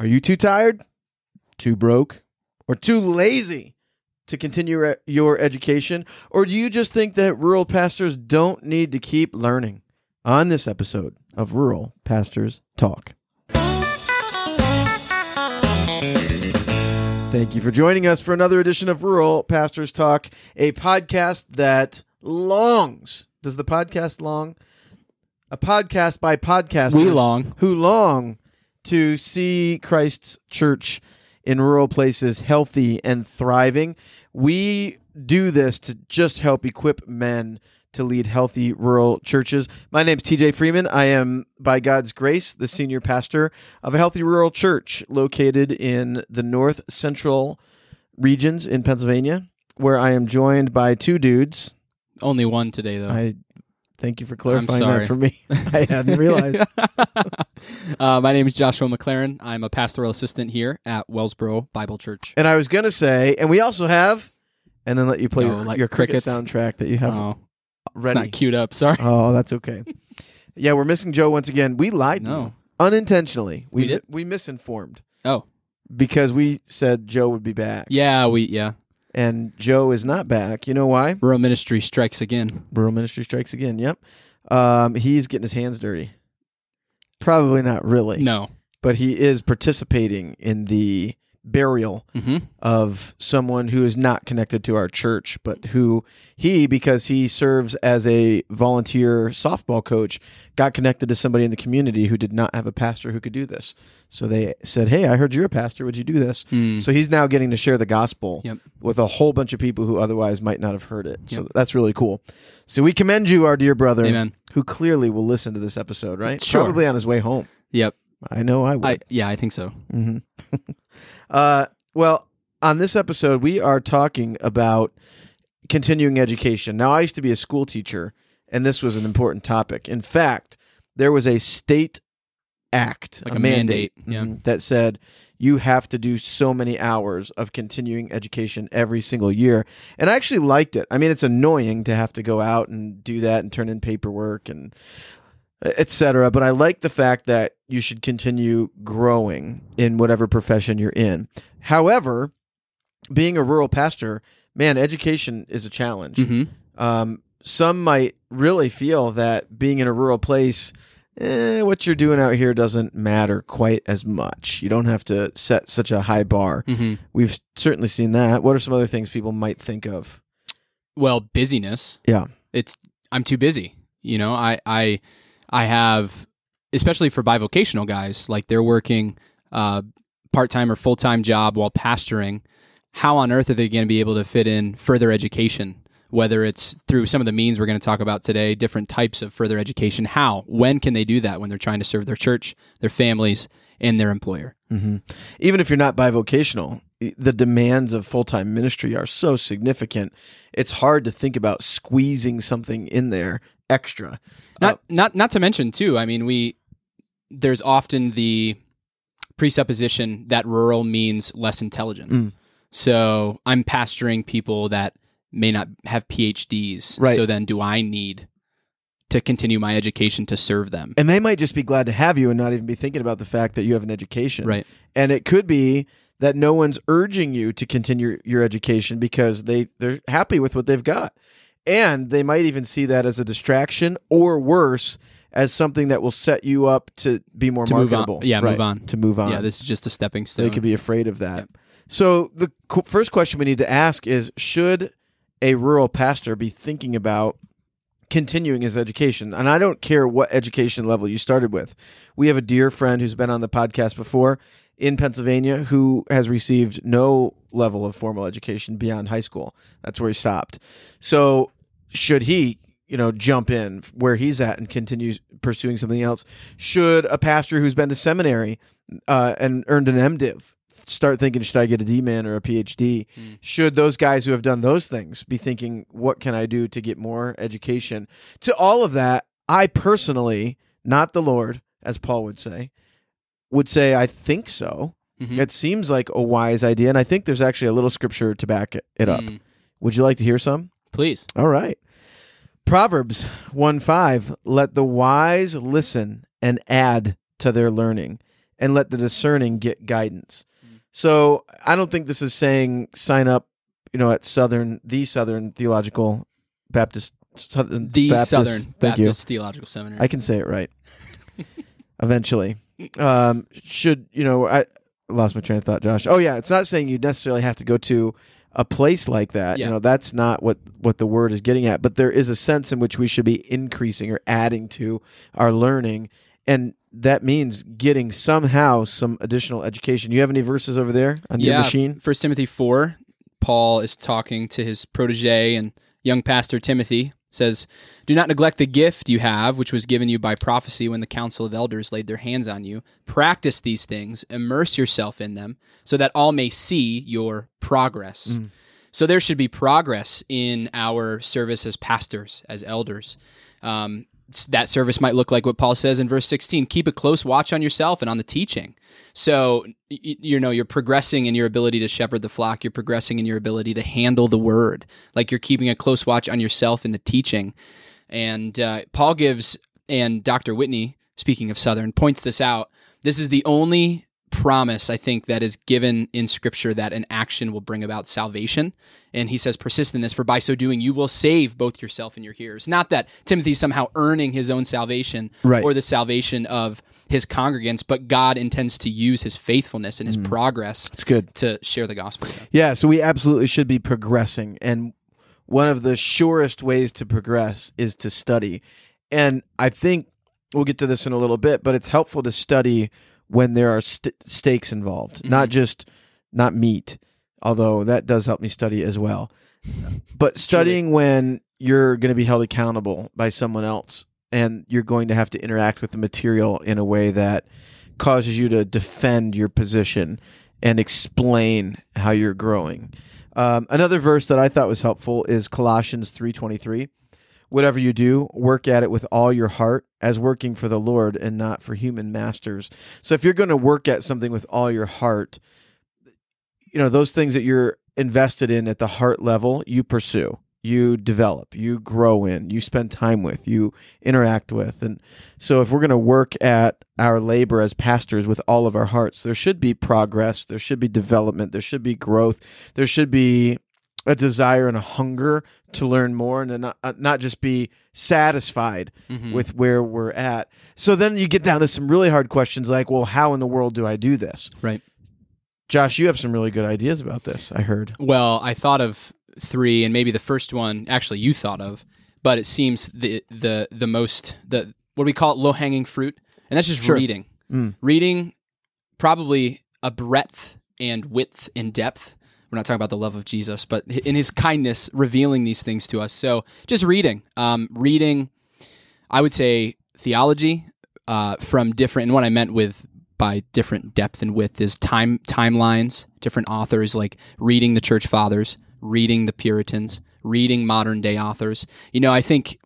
Are you too tired, too broke, or too lazy to continue your education? Or do you just think that rural pastors don't need to keep learning? On this episode of Rural Pastors Talk. Thank you for joining us for another edition of Rural Pastors Talk, a podcast that longs. Does the podcast long? A podcast by podcasters We long. who long to see Christ's church in rural places healthy and thriving. We do this to just help equip men to lead healthy rural churches. My name is TJ Freeman. I am, by God's grace, the senior pastor of a healthy rural church located in the north central regions in Pennsylvania, where I am joined by two dudes. Only one today, though. I thank you for clarifying that for me. I hadn't realized. uh, my name is Joshua McLaren. I'm a pastoral assistant here at Wellsboro Bible Church. And I was gonna say, and we also have, and then let you play Oh, your, like your cricket soundtrack that you have Oh, it's ready. not queued up. Sorry. Oh, that's okay. yeah, we're missing Joe once again. We lied No. unintentionally. We We did? we misinformed Oh, because we said Joe would be back, yeah. We yeah. And Joe is not back. You know why? Rural ministry strikes again. Rural Ministry strikes again. Yep. Um, he's getting his hands dirty. Probably not really, No. but he is participating in the burial hmm of someone who is not connected to our church, but who he, because he serves as a volunteer softball coach, got connected to somebody in the community who did not have a pastor who could do this. So they said, Hey, I heard you're a pastor. Would you do this? Mm. So he's now getting to share the gospel Yep. with a whole bunch of people who otherwise might not have heard it. So that's really cool. So we commend you, our dear brother, Amen. who clearly will listen to this episode, right? Sure. Probably on his way home. Yep. I know I would. I yeah. I think so. hmm uh, well, on this episode, we are talking about continuing education. Now, I used to be a school teacher, and this was an important topic. In fact, there was a state act, Like a mandate, yeah. mhm, that said you have to do so many hours of continuing education every single year. And I actually liked it. I mean, it's annoying to have to go out and do that and turn in paperwork and etc. But I like the fact that you should continue growing in whatever profession you're in. However, being a rural pastor, man, education is a challenge. hmm Um, some might really feel that being in a rural place, eh, what you're doing out here doesn't matter quite as much. You don't have to set such a high bar. hmm We've certainly seen that. What are some other things people might think of? Well, busyness. Yeah. It's I'm too busy. You know, I I I have especially for bivocational guys, like they're working uh, part time or full time job while pastoring. How on earth are they going to be able to fit in further education? Whether it's through some of the means we're going to talk about today, different types of further education. How? When can they do that when they're trying to serve their church, their families, and their employer? hmm Even if you're not bivocational, the demands of full time ministry are so significant. It's hard to think about squeezing something in there extra. Not not not to mention too. I mean, we there's often the presupposition that rural means less intelligent. Mm. So I'm pastoring people that may not have PhDs. Right. So then, do I need to continue my education to serve them? And they might just be glad to have you and not even be thinking about the fact that you have an education. Right. And it could be that no one's urging you to continue your education because they, they're happy with what they've got. And they might even see that as a distraction or worse, as something that will set you up to be more To move on. marketable. Yeah, move on. To move on. Yeah, this is just a stepping stone. they could be afraid of that. Yep. So the qu- first question we need to ask is: Should a rural pastor be thinking about continuing his education? And I don't care what education level you started with. We have a dear friend who's been on the podcast before in Pennsylvania who has received no level of formal education beyond high school. That's where he stopped. So should he? You know, jump in where he's at and continue pursuing something else. Should a pastor who's been to seminary uh, and earned an MDiv start thinking, should I get a DMin or a PhD? Mm. Should those guys who have done those things be thinking, what can I do to get more education? To all of that, I personally, not the Lord, as Paul would say, would say, I think so. Mhm. It seems like a wise idea. And I think there's actually a little scripture to back it- it up. Mm. Would you like to hear some? Please. All right. Proverbs 1 5 Let the wise listen and add to their learning, and let the discerning get guidance. So I don't think this is saying sign up, you know, at Southern the Southern Theological Baptist Southern The Baptist, Southern thank you. Baptist Theological Seminary. I can say it right. Eventually, um, should you know? I lost my train of thought, Josh. Oh yeah, it's not saying you necessarily have to go to a place like that. Yeah. You know, that's not what what the word is getting at. But there is a sense in which we should be increasing or adding to our learning, and that means getting somehow some additional education. You have any verses over there on your machine? First Timothy four, Paul is talking to his protege and young pastor Timothy. Says, "Do not neglect the gift you have, which was given you by prophecy when the council of elders laid their hands on you. Practice these things, immerse yourself in them, so that all may see your progress." Mm. So there should be progress in our service as pastors, as elders. Um, that service might look like what Paul says in verse 16 keep a close watch on yourself and on the teaching. So, you know, you're progressing in your ability to shepherd the flock, you're progressing in your ability to handle the word. Like you're keeping a close watch on yourself in the teaching. And uh, Paul gives, and Dr. Whitney, speaking of Southern, points this out. This is the only promise I think that is given in scripture that an action will bring about salvation. And he says, persist in this, for by so doing, you will save both yourself and your hearers. Not that Timothy's somehow earning his own salvation Right. or the salvation of his congregants, but God intends to use his faithfulness and his mm. progress It's good. to share the gospel. Yeah, so we absolutely should be progressing. And one of the surest ways to progress is to study. And I think we'll get to this in a little bit, but it's helpful to study when there are st- stakes involved, not just not meat, although that does help me study as well. But studying when you're going to be held accountable by someone else and you're going to have to interact with the material in a way that causes you to defend your position and explain how you're growing. Um, another verse that I thought was helpful is Colossians 3:23. Whatever you do, work at it with all your heart as working for the Lord and not for human masters. So if you're going to work at something with all your heart, you know, those things that you're invested in at the heart level, you pursue, you develop, you grow in, you spend time with, you interact with. And so if we're going to work at our labor as pastors with all of our hearts, there should be progress, there should be development, there should be growth, there should be a desire and a hunger to learn more and to not, uh, not just be satisfied Mhm. with where we're at. So then you get down to some really hard questions like, well, how in the world do I do this? Right. Josh, you have some really good ideas about this, I heard. Well, I thought of three, and maybe the first one actually you thought of, but it seems the the the most the what do we call it low hanging fruit, and that's just Sure. reading. Mm. Reading probably a breadth and width and depth. We're not talking about the love of Jesus, but in His kindness, revealing these things to us. So just reading, um, reading. I would say theology uh, from different, and what I meant with by different depth and width is time timelines, different authors like reading the church fathers, reading the Puritans, reading modern day authors. You know, I think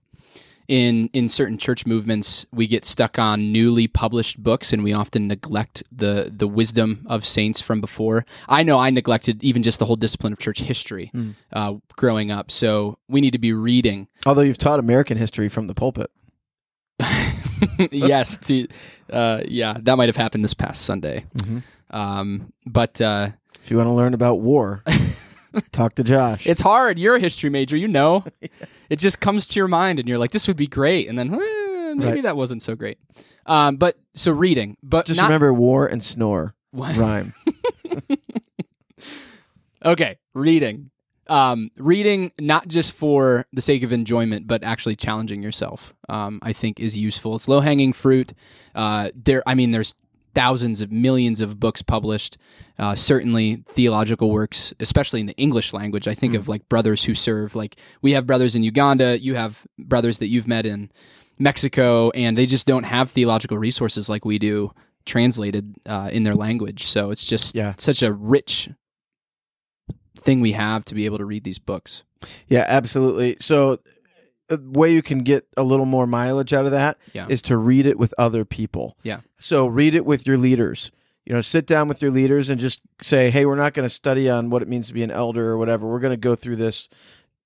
in in certain church movements we get stuck on newly published books and we often neglect the the wisdom of saints from before. I know I neglected even just the whole discipline of church history uh, growing up. So we need to be reading. Although you've taught American history from the pulpit. yes, to, uh, yeah, that might have happened this past Sunday. Um, but uh, If you want to learn about war, talk to Josh. it's hard. You're a history major, you know. It just comes to your mind, and you're like, "This would be great," and then eh, maybe Right. that wasn't so great. Um, but so reading, but Just not, remember war and snore What? rhyme. Okay, reading. Um, reading not just for the sake of enjoyment, but actually challenging yourself. Um, I think is useful. It's low hanging fruit. Uh, there, I mean, there's thousands of millions of books published. Uh, certainly theological works, especially in the English language. I think of like brothers who serve. Like we have brothers in Uganda. You have brothers that you've met in Mexico, and they just don't have theological resources like we do translated uh, in their language. So it's just Yeah. such a rich thing we have to be able to read these books. Yeah, absolutely. So, way you can get a little more mileage out of that is Yeah. to read it with other people. Yeah. So, read it with your leaders. You know, sit down with your leaders and just say, "Hey, we're not going to study on what it means to be an elder or whatever. We're going to go through this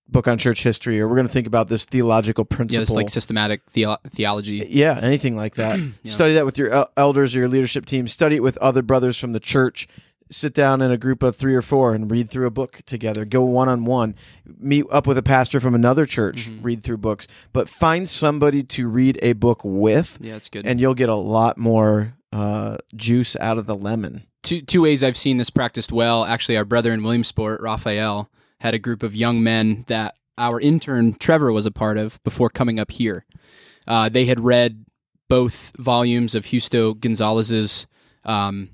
book on church history, or we're going to think about this theological principle. Yeah, it's like systematic theo- theology. Uh, yeah, anything like that. Study that with your el- elders or your leadership team. Study it with other brothers from the church. Sit down in a group of three or four and read through a book together. Go one on one. Meet up with a pastor from another church. Read through books, but find somebody to read a book with, Yeah, it's good. and you'll get a lot more uh, juice out of the lemon. two two ways I've seen this practiced well. Actually, our brother in Williamsport, Raphael, had a group of young men that our intern Trevor was a part of before coming up here. Uh, they had read both volumes of Justo Gonzalez's um,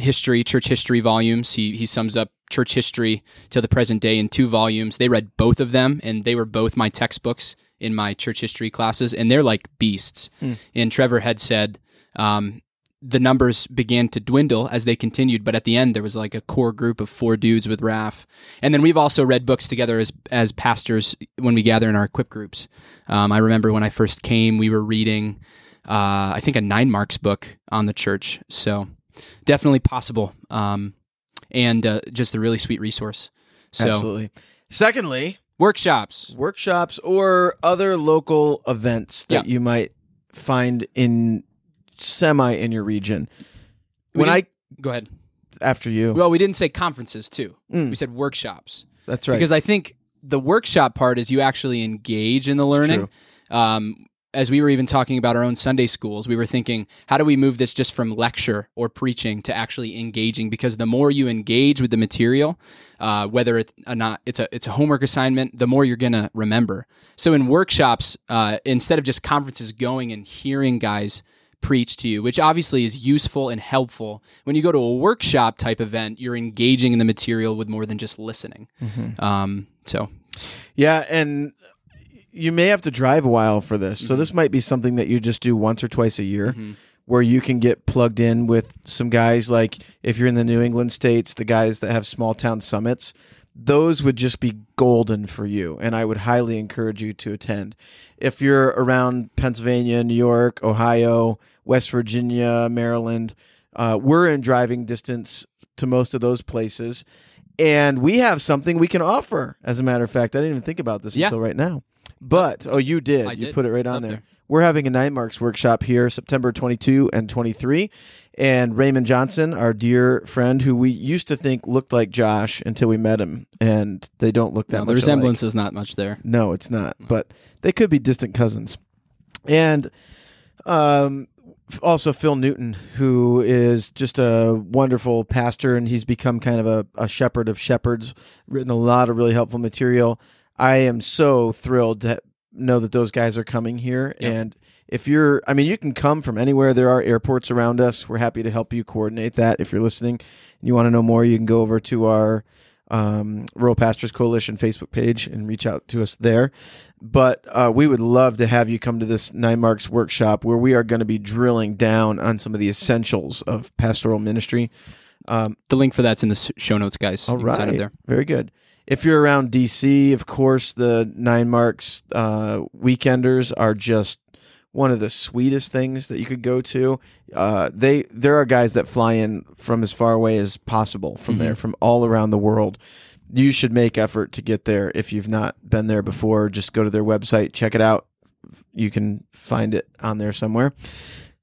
history, church history volumes. He he sums up church history to the present day in two volumes. They read both of them, and they were both my textbooks in my church history classes, and they're like beasts. And Trevor had said. Um, the numbers began to dwindle as they continued, but at the end there was like a core group of four dudes with Raf. And then we've also read books together as as pastors when we gather in our equip groups. Um, I remember when I first came, we were reading, uh, I think, a Nine Marks book on the church. So definitely possible, um, and uh, just a really sweet resource. So Absolutely. Secondly, workshops. workshops or other local events that Yeah. you might find in semi in your region. We When I Go ahead. after you, Well, we didn't say conferences too. Mm. We said workshops. that's right. because I think the workshop part is you actually engage in the learning. Um, as we were even talking about our own Sunday schools, we were thinking, how do we move this just from lecture or preaching to actually engaging? Because the more you engage with the material, uh, whether it's a not it's a it's a homework assignment, the more you're gonna remember. So in workshops, uh, instead of just conferences, going and hearing guys preach to you, which obviously is useful and helpful. When you go to a workshop type event, you're engaging in the material with more than just listening. Um, so yeah, and you may have to drive a while for this. So this might be something that you just do once or twice a year. Where you can get plugged in with some guys, like if you're in the New England states, the guys that have small town summits, those would just be golden for you. And I would highly encourage you to attend. If you're around Pennsylvania, New York, Ohio, West Virginia, Maryland, uh, we're in driving distance to most of those places. And we have something we can offer. As a matter of fact, I didn't even think about this Yeah. until right now. But, oh, you did. I you did. put it right It's on there. there. We're having a Nine Marks workshop here, September 22 and 23. And Raymond Johnson, our dear friend, who we used to think looked like Josh until we met him, and they don't look that no, much the alike. resemblance is not much there. No, it's not. But they could be distant cousins. And um, also Phil Newton, who is just a wonderful pastor, and he's become kind of a, a shepherd of shepherds, written a lot of really helpful material. I am so thrilled to know that those guys are coming here. Yeah. And if you're, I mean, you can come from anywhere. There are airports around us. We're happy to help you coordinate that. If you're listening and you want to know more, you can go over to our um, Rural Pastors Coalition Facebook page and reach out to us there. But uh, we would love to have you come to this Nine Marks workshop where we are going to be drilling down on some of the essentials of pastoral ministry. Um, The link for that's in the show notes, guys. all you can sign up there. very good. If you're around DC, of course, the Nine Marks uh, weekenders are just one of the sweetest things that you could go to. Uh, they there are guys that fly in from as far away as possible from there, from all around the world. You should make effort to get there if you've not been there before. Just go to their website, check it out. You can find it on there somewhere.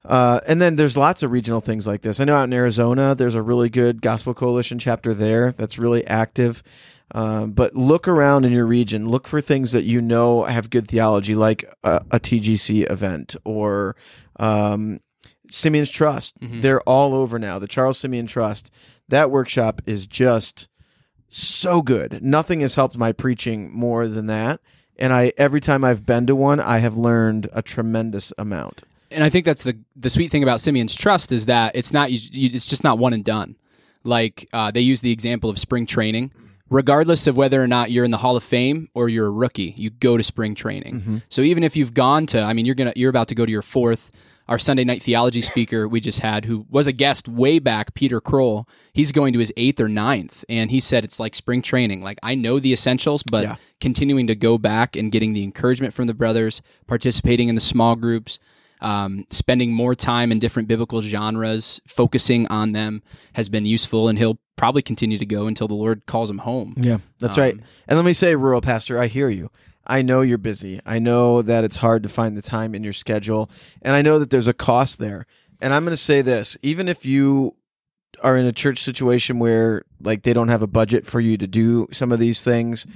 Uh, and then there's lots of regional things like this. I know out in Arizona, there's a really good Gospel Coalition chapter there that's really active. Um, but look around in your region. Look for things that you know have good theology, like a, a TGC event or um, Simeon's Trust. They're all over now. The Charles Simeon Trust. That workshop is just so good. Nothing has helped my preaching more than that. And I every time I've been to one, I have learned a tremendous amount. And I think that's the the sweet thing about Simeon's Trust is that it's not you, you, it's just not one and done. Like uh, they use the example of spring training. Regardless of whether or not you're in the Hall of Fame or you're a rookie, you go to spring training. So even if you've gone to, I mean, you're gonna you're about to go to your fourth. Our Sunday night theology speaker we just had, who was a guest way back, Peter Kroll, he's going to his eighth or ninth, and he said it's like spring training. Like I know the essentials, but Yeah. continuing to go back and getting the encouragement from the brothers, participating in the small groups, um, spending more time in different biblical genres, focusing on them has been useful. And he'll probably continue to go until the Lord calls him home. Yeah, that's right. Um, And let me say, rural pastor, I hear you. I know you're busy. I know that it's hard to find the time in your schedule, and I know that there's a cost there. And I'm going to say this: even if you are in a church situation where like they don't have a budget for you to do some of these things,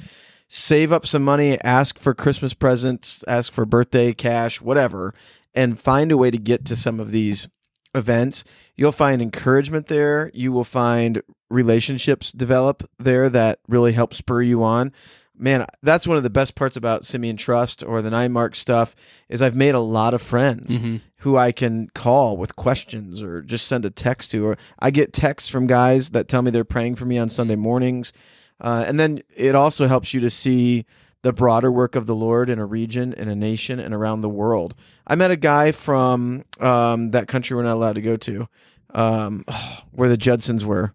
save up some money, ask for Christmas presents, ask for birthday cash, whatever, and find a way to get to some of these events. You'll find encouragement there. You will find relationships develop there that really help spur you on. Man, that's one of the best parts about Simeon Trust or the Nine Mark stuff is I've made a lot of friends Mhm. who I can call with questions or just send a text to. Or I get texts from guys that tell me they're praying for me on Sunday mornings. Uh, and then it also helps you to see the broader work of the Lord in a region, in a nation, and around the world. I met a guy from um, that country we're not allowed to go to, um, where the Judsons were.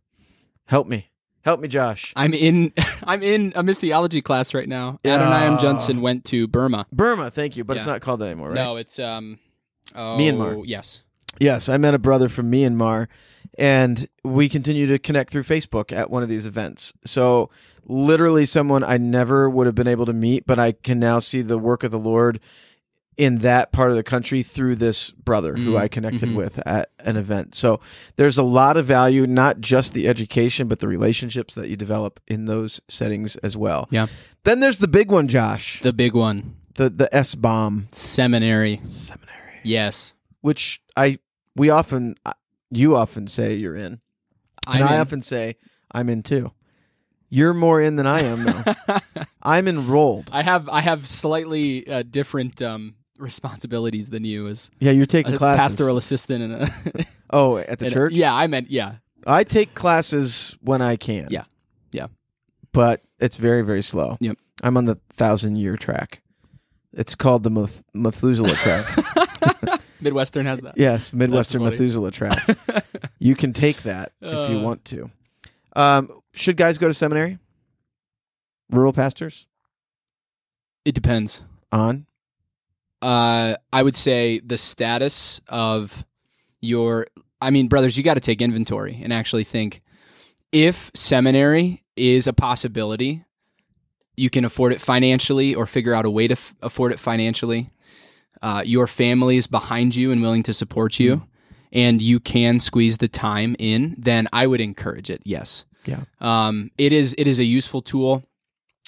Help me. Help me, Josh. I'm in I'm in a missiology class right now. Adoniram Judson went to Burma. Burma, thank you, but it's Yeah. not called that anymore, right? No, it's um oh, Myanmar. Yes. Yes, I met a brother from Myanmar, and we continue to connect through Facebook at one of these events. So, literally, someone I never would have been able to meet, but I can now see the work of the Lord in that part of the country through this brother who Mm, I connected mhm. with at an event. So, there's a lot of value, not just the education, but the relationships that you develop in those settings as well. Yeah. Then there's the big one, Josh, The big one. the the S bomb Seminary. seminary. Yes. which I we often you often say you're in, I'm and I in. often say I'm in too. You're more in than I am. Though. I'm enrolled. I have I have slightly uh, different um, responsibilities than you as Yeah, you're taking a classes. pastoral assistant and a, Oh, at the and a- church. yeah, I meant yeah. I take classes when I can. Yeah. Yeah. but it's very very slow. Yep. I'm on the thousand year track. It's called the Meth- Methuselah track. Midwestern has that. yes, Midwestern. Methuselah track. you can take that if you Uh. want to. Um, should guys go to seminary? Rural pastors It depends. on. Uh, I would say the status of your. I mean, brothers, you got to take inventory and actually think if seminary is a possibility, you can afford it financially or figure out a way to f- afford it financially. Uh, your family is behind you and willing to support you, and you can squeeze the time in. Then I would encourage it. Yes. Yeah. Um, it is. It is a useful tool.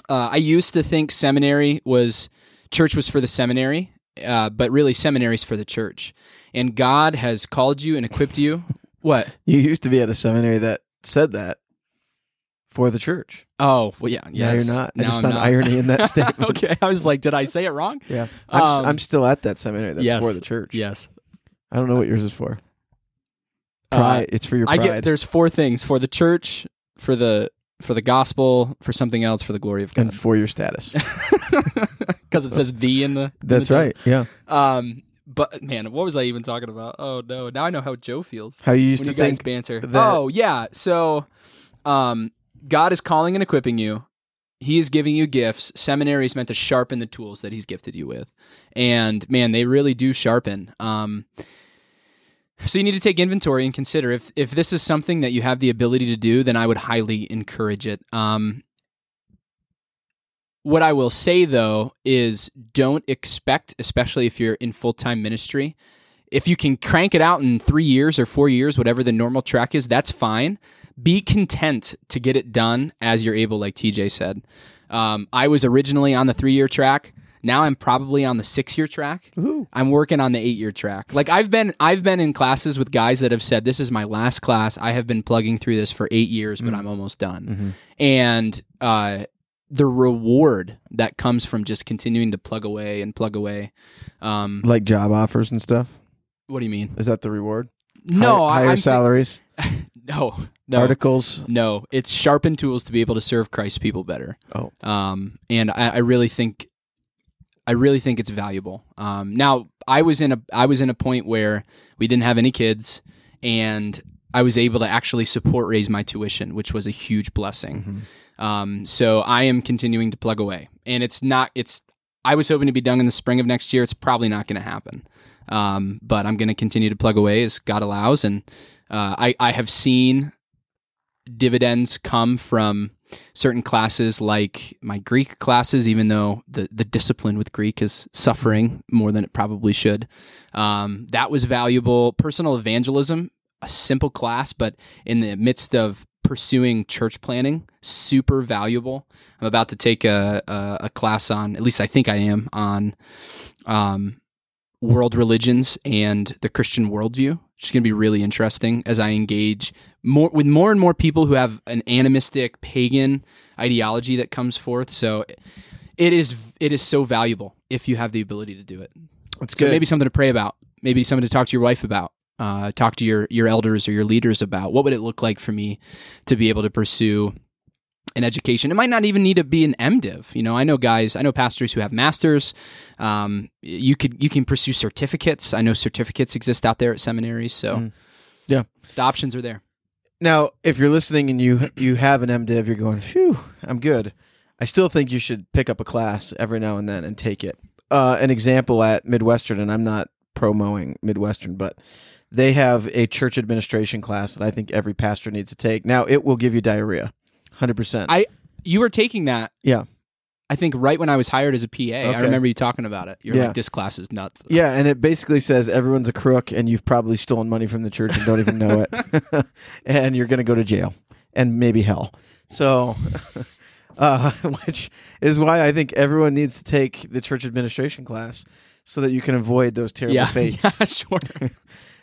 Uh, I used to think seminary was church was for the seminary, uh, but really seminaries for the church. And God has called you and equipped you. What? You used to be at a seminary that said that for the church. Oh, well, yeah. Now you're not. I just I'm found not. irony in that statement. okay, I was like, did I say it wrong? Yeah, I'm, Um, I'm still at that seminary that's yes. for the church. Yes. I don't know what yours is for. Uh, Pride. it's for your I pride. get there's four things for the church, for the for the gospel, for something else, for the glory of God, and for your status. Because it says the in the. in the That's title. right. Yeah. Um, but man, what was I even talking about? Oh no, now I know how Joe feels. How you used to you guys banter. Oh yeah, so um, God is calling and equipping you. He is giving you gifts. Seminary is meant to sharpen the tools that He's gifted you with, and man, they really do sharpen. Um, so you need to take inventory and consider if if this is something that you have the ability to do, then I would highly encourage it. Um, what I will say though is don't expect, especially if you're in full time ministry, if you can crank it out in three years or four years, whatever the normal track is, that's fine. Be content to get it done as you're able, like TJ said. Um, I was originally on the three year track. Now I'm probably on the six year track. Ooh. I'm working on the eight year track. Like I've been I've been in classes with guys that have said this is my last class. I have been plugging through this for eight years, but I'm almost done. Mhm. And uh, the reward that comes from just continuing to plug away and plug away. Um, Like job offers and stuff. what do you mean? Is that the reward? No, Hi- higher I'm salaries, no, no, articles. no. It's sharpened tools to be able to serve Christ's people better. Oh. um, and I, I really think, I really think it's valuable. Um, now I was in a I was in a point where we didn't have any kids, and I was able to actually support raise my tuition, which was a huge blessing. Mhm. Um, so I am continuing to plug away, and it's not. It's I was hoping to be done in the spring of next year. It's probably not going to happen, um, but I'm going to continue to plug away as God allows, and uh, I I have seen dividends come from certain classes like my Greek classes, even though the, the discipline with Greek is suffering more than it probably should. Um, that was valuable. Personal evangelism, a simple class, but in the midst of pursuing church planning, super valuable. I'm about to take a, a, a class on, at least I think I am, on um, world religions and the Christian worldview, which is going to be really interesting as I engage more with more and more people who have an animistic pagan ideology that comes forth. So it is it is so valuable if you have the ability to do it. That's So good. maybe something to pray about. Maybe something to talk to your wife about. Uh, talk to your your elders or your leaders about. What would it look like for me to be able to pursue an education? It might not even need to be an MDiv. You know, I know guys, I know pastors who have masters. Um, you could you can pursue certificates. I know certificates exist out there at seminaries. So Mm. Yeah. the options are there. Now, if you're listening and you you have an MDiv, you're going, "Phew, I'm good." I still think you should pick up a class every now and then and take it. Uh, an example at Midwestern, and I'm not promoting Midwestern, but they have a church administration class that I think every pastor needs to take. Now, it will give you diarrhea, hundred percent. I you were taking that. Yeah. I think right when I was hired as a PA, I remember you talking about it. You're Yeah. like, this class is nuts. Yeah, and it basically says everyone's a crook, and you've probably stolen money from the church and don't even know it, and you're going to go to jail and maybe hell. So, uh, which is why I think everyone needs to take the church administration class so that you can avoid those terrible Yeah, fates. yeah, sure.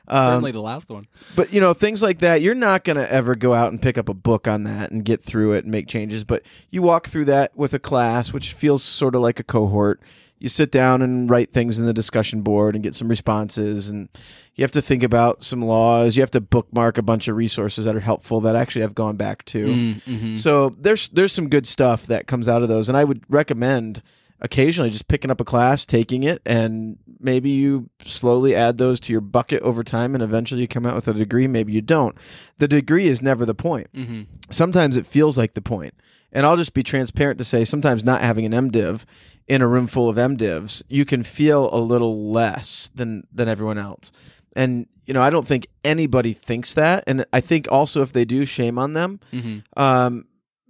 Um, Certainly the last one. But you know, things like that, you're not going to ever go out and pick up a book on that and get through it and make changes. But you walk through that with a class, which feels sort of like a cohort. You sit down and write things in the discussion board and get some responses. And you have to think about some laws. You have to bookmark a bunch of resources that are helpful that actually I've gone back to. Mm-hmm. So there's there's some good stuff that comes out of those, and I would recommend occasionally just picking up a class, taking it, and maybe you slowly add those to your bucket over time, and eventually you come out with a degree. Maybe you don't. The degree is never the point. Mm-hmm. Sometimes it feels like the point, and I'll just be transparent to say sometimes not having an MDiv in a room full of MDivs, you can feel a little less than than everyone else. And you know, I don't think anybody thinks that, and I think also if they do, shame on them Mm-hmm. um,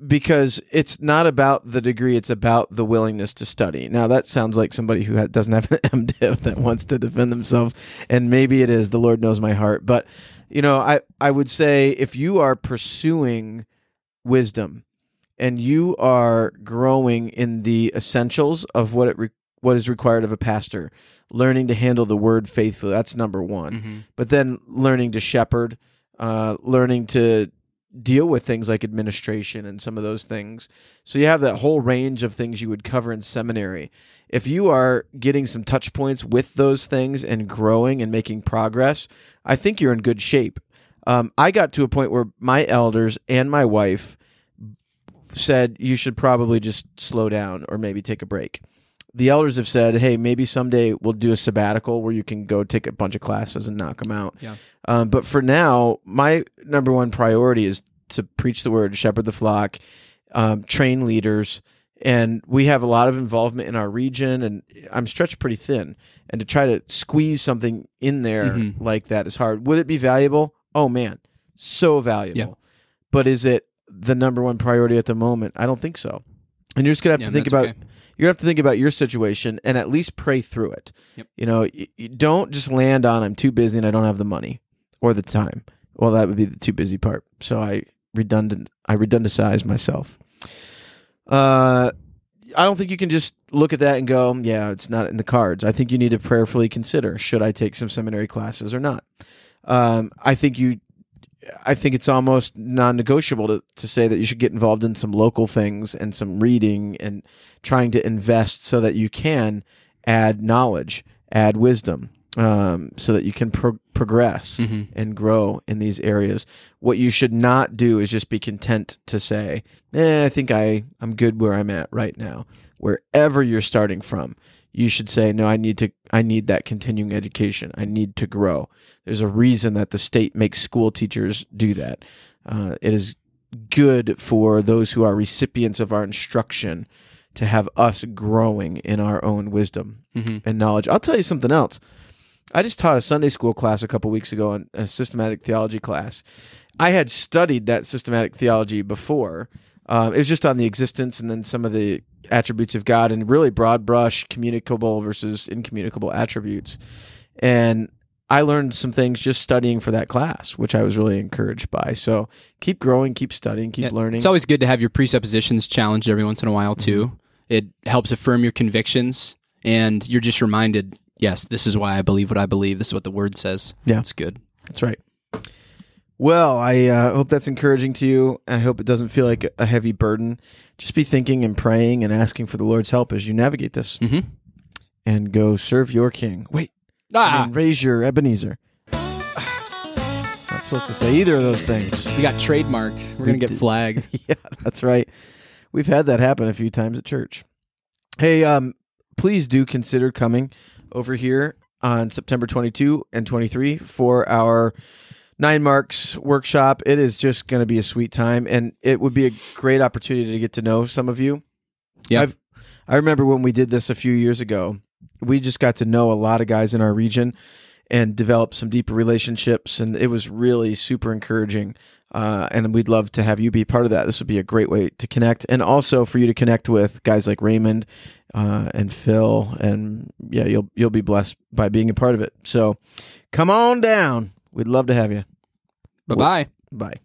because it's not about the degree; it's about the willingness to study. Now, that sounds like somebody who ha- doesn't have an MDiv that wants to defend themselves, and maybe it is. The Lord knows my heart, but you know, I I would say if you are pursuing wisdom and you are growing in the essentials of what it re- what is required of a pastor, learning to handle the word faithfully, that's number one Mm-hmm. but then learning to shepherd, uh, learning to deal with things like administration and some of those things. So you have that whole range of things you would cover in seminary. If you are getting some touch points with those things and growing and making progress, I think you're in good shape. Um, I got to a point where my elders and my wife said you should probably just slow down or maybe take a break. The elders have said, "Hey, maybe someday we'll do a sabbatical where you can go take a bunch of classes and knock them out." Yeah. Um, but for now, my number one priority is to preach the word, shepherd the flock, um, train leaders, and we have a lot of involvement in our region. And I'm stretched pretty thin, and to try to squeeze something in there Mhm. like that is hard. Would it be valuable? Oh man, so valuable. But is it the number one priority at the moment? I don't think so. And you're just gonna have Yeah, to think about okay. You're gonna have to think about your situation and at least pray through it. Yep. You know, y- you don't just land on I'm too busy and I don't have the money or the time. Well, that would be the too busy part. So I redundant I redundanticize myself. Uh I don't think you can just look at that and go, yeah, it's not in the cards. I think you need to prayerfully consider should I take some seminary classes or not. Um, I think you I think it's almost non-negotiable to, to say that you should get involved in some local things and some reading and trying to invest so that you can add knowledge, add wisdom, um, so that you can pro- progress Mhm. and grow in these areas. What you should not do is just be content to say, "Eh, I think I I'm good where I'm at right now." Wherever you're starting from, you should say, "No, I need to I need that continuing education. I need to grow." There's a reason that the state makes school teachers do that. Uh, it is good for those who are recipients of our instruction to have us growing in our own wisdom Mhm. and knowledge. I'll tell you something else. I just taught a Sunday school class a couple weeks ago, in a systematic theology class, I had studied that systematic theology before. Um, it was just on the existence and then some of the attributes of God and really broad brush communicable versus incommunicable attributes. And I learned some things just studying for that class, which I was really encouraged by. So keep growing, keep studying, keep Yeah, learning. It's always good to have your presuppositions challenged every once in a while too. Mm-hmm. It helps affirm your convictions, and you're just reminded, yes, this is why I believe what I believe. This is what the word says. Yeah. it's good. That's right. Well, I uh, hope that's encouraging to you. I hope it doesn't feel like a heavy burden. Just be thinking and praying and asking for the Lord's help as you navigate this hmm and go serve your King. Wait, Ah, I mean, raise your Ebenezer. Not supposed to say either of those things. we got trademarked. We're gonna get flagged. yeah, that's right. We've had that happen a few times at church. Hey, um, please do consider coming over here on September 22 and 23 for our Nine Marks workshop. It is just going to be a sweet time, and it would be a great opportunity to get to know some of you. Yeah. I've, I remember when we did this a few years ago, we just got to know a lot of guys in our region and develop some deeper relationships, and it was really super encouraging. Uh, and we'd love to have you be part of that. This would be a great way to connect, and also for you to connect with guys like Raymond uh, and Phil, and yeah, you'll you'll be blessed by being a part of it. So, come on down. We'd love to have you. Bye bye. Bye.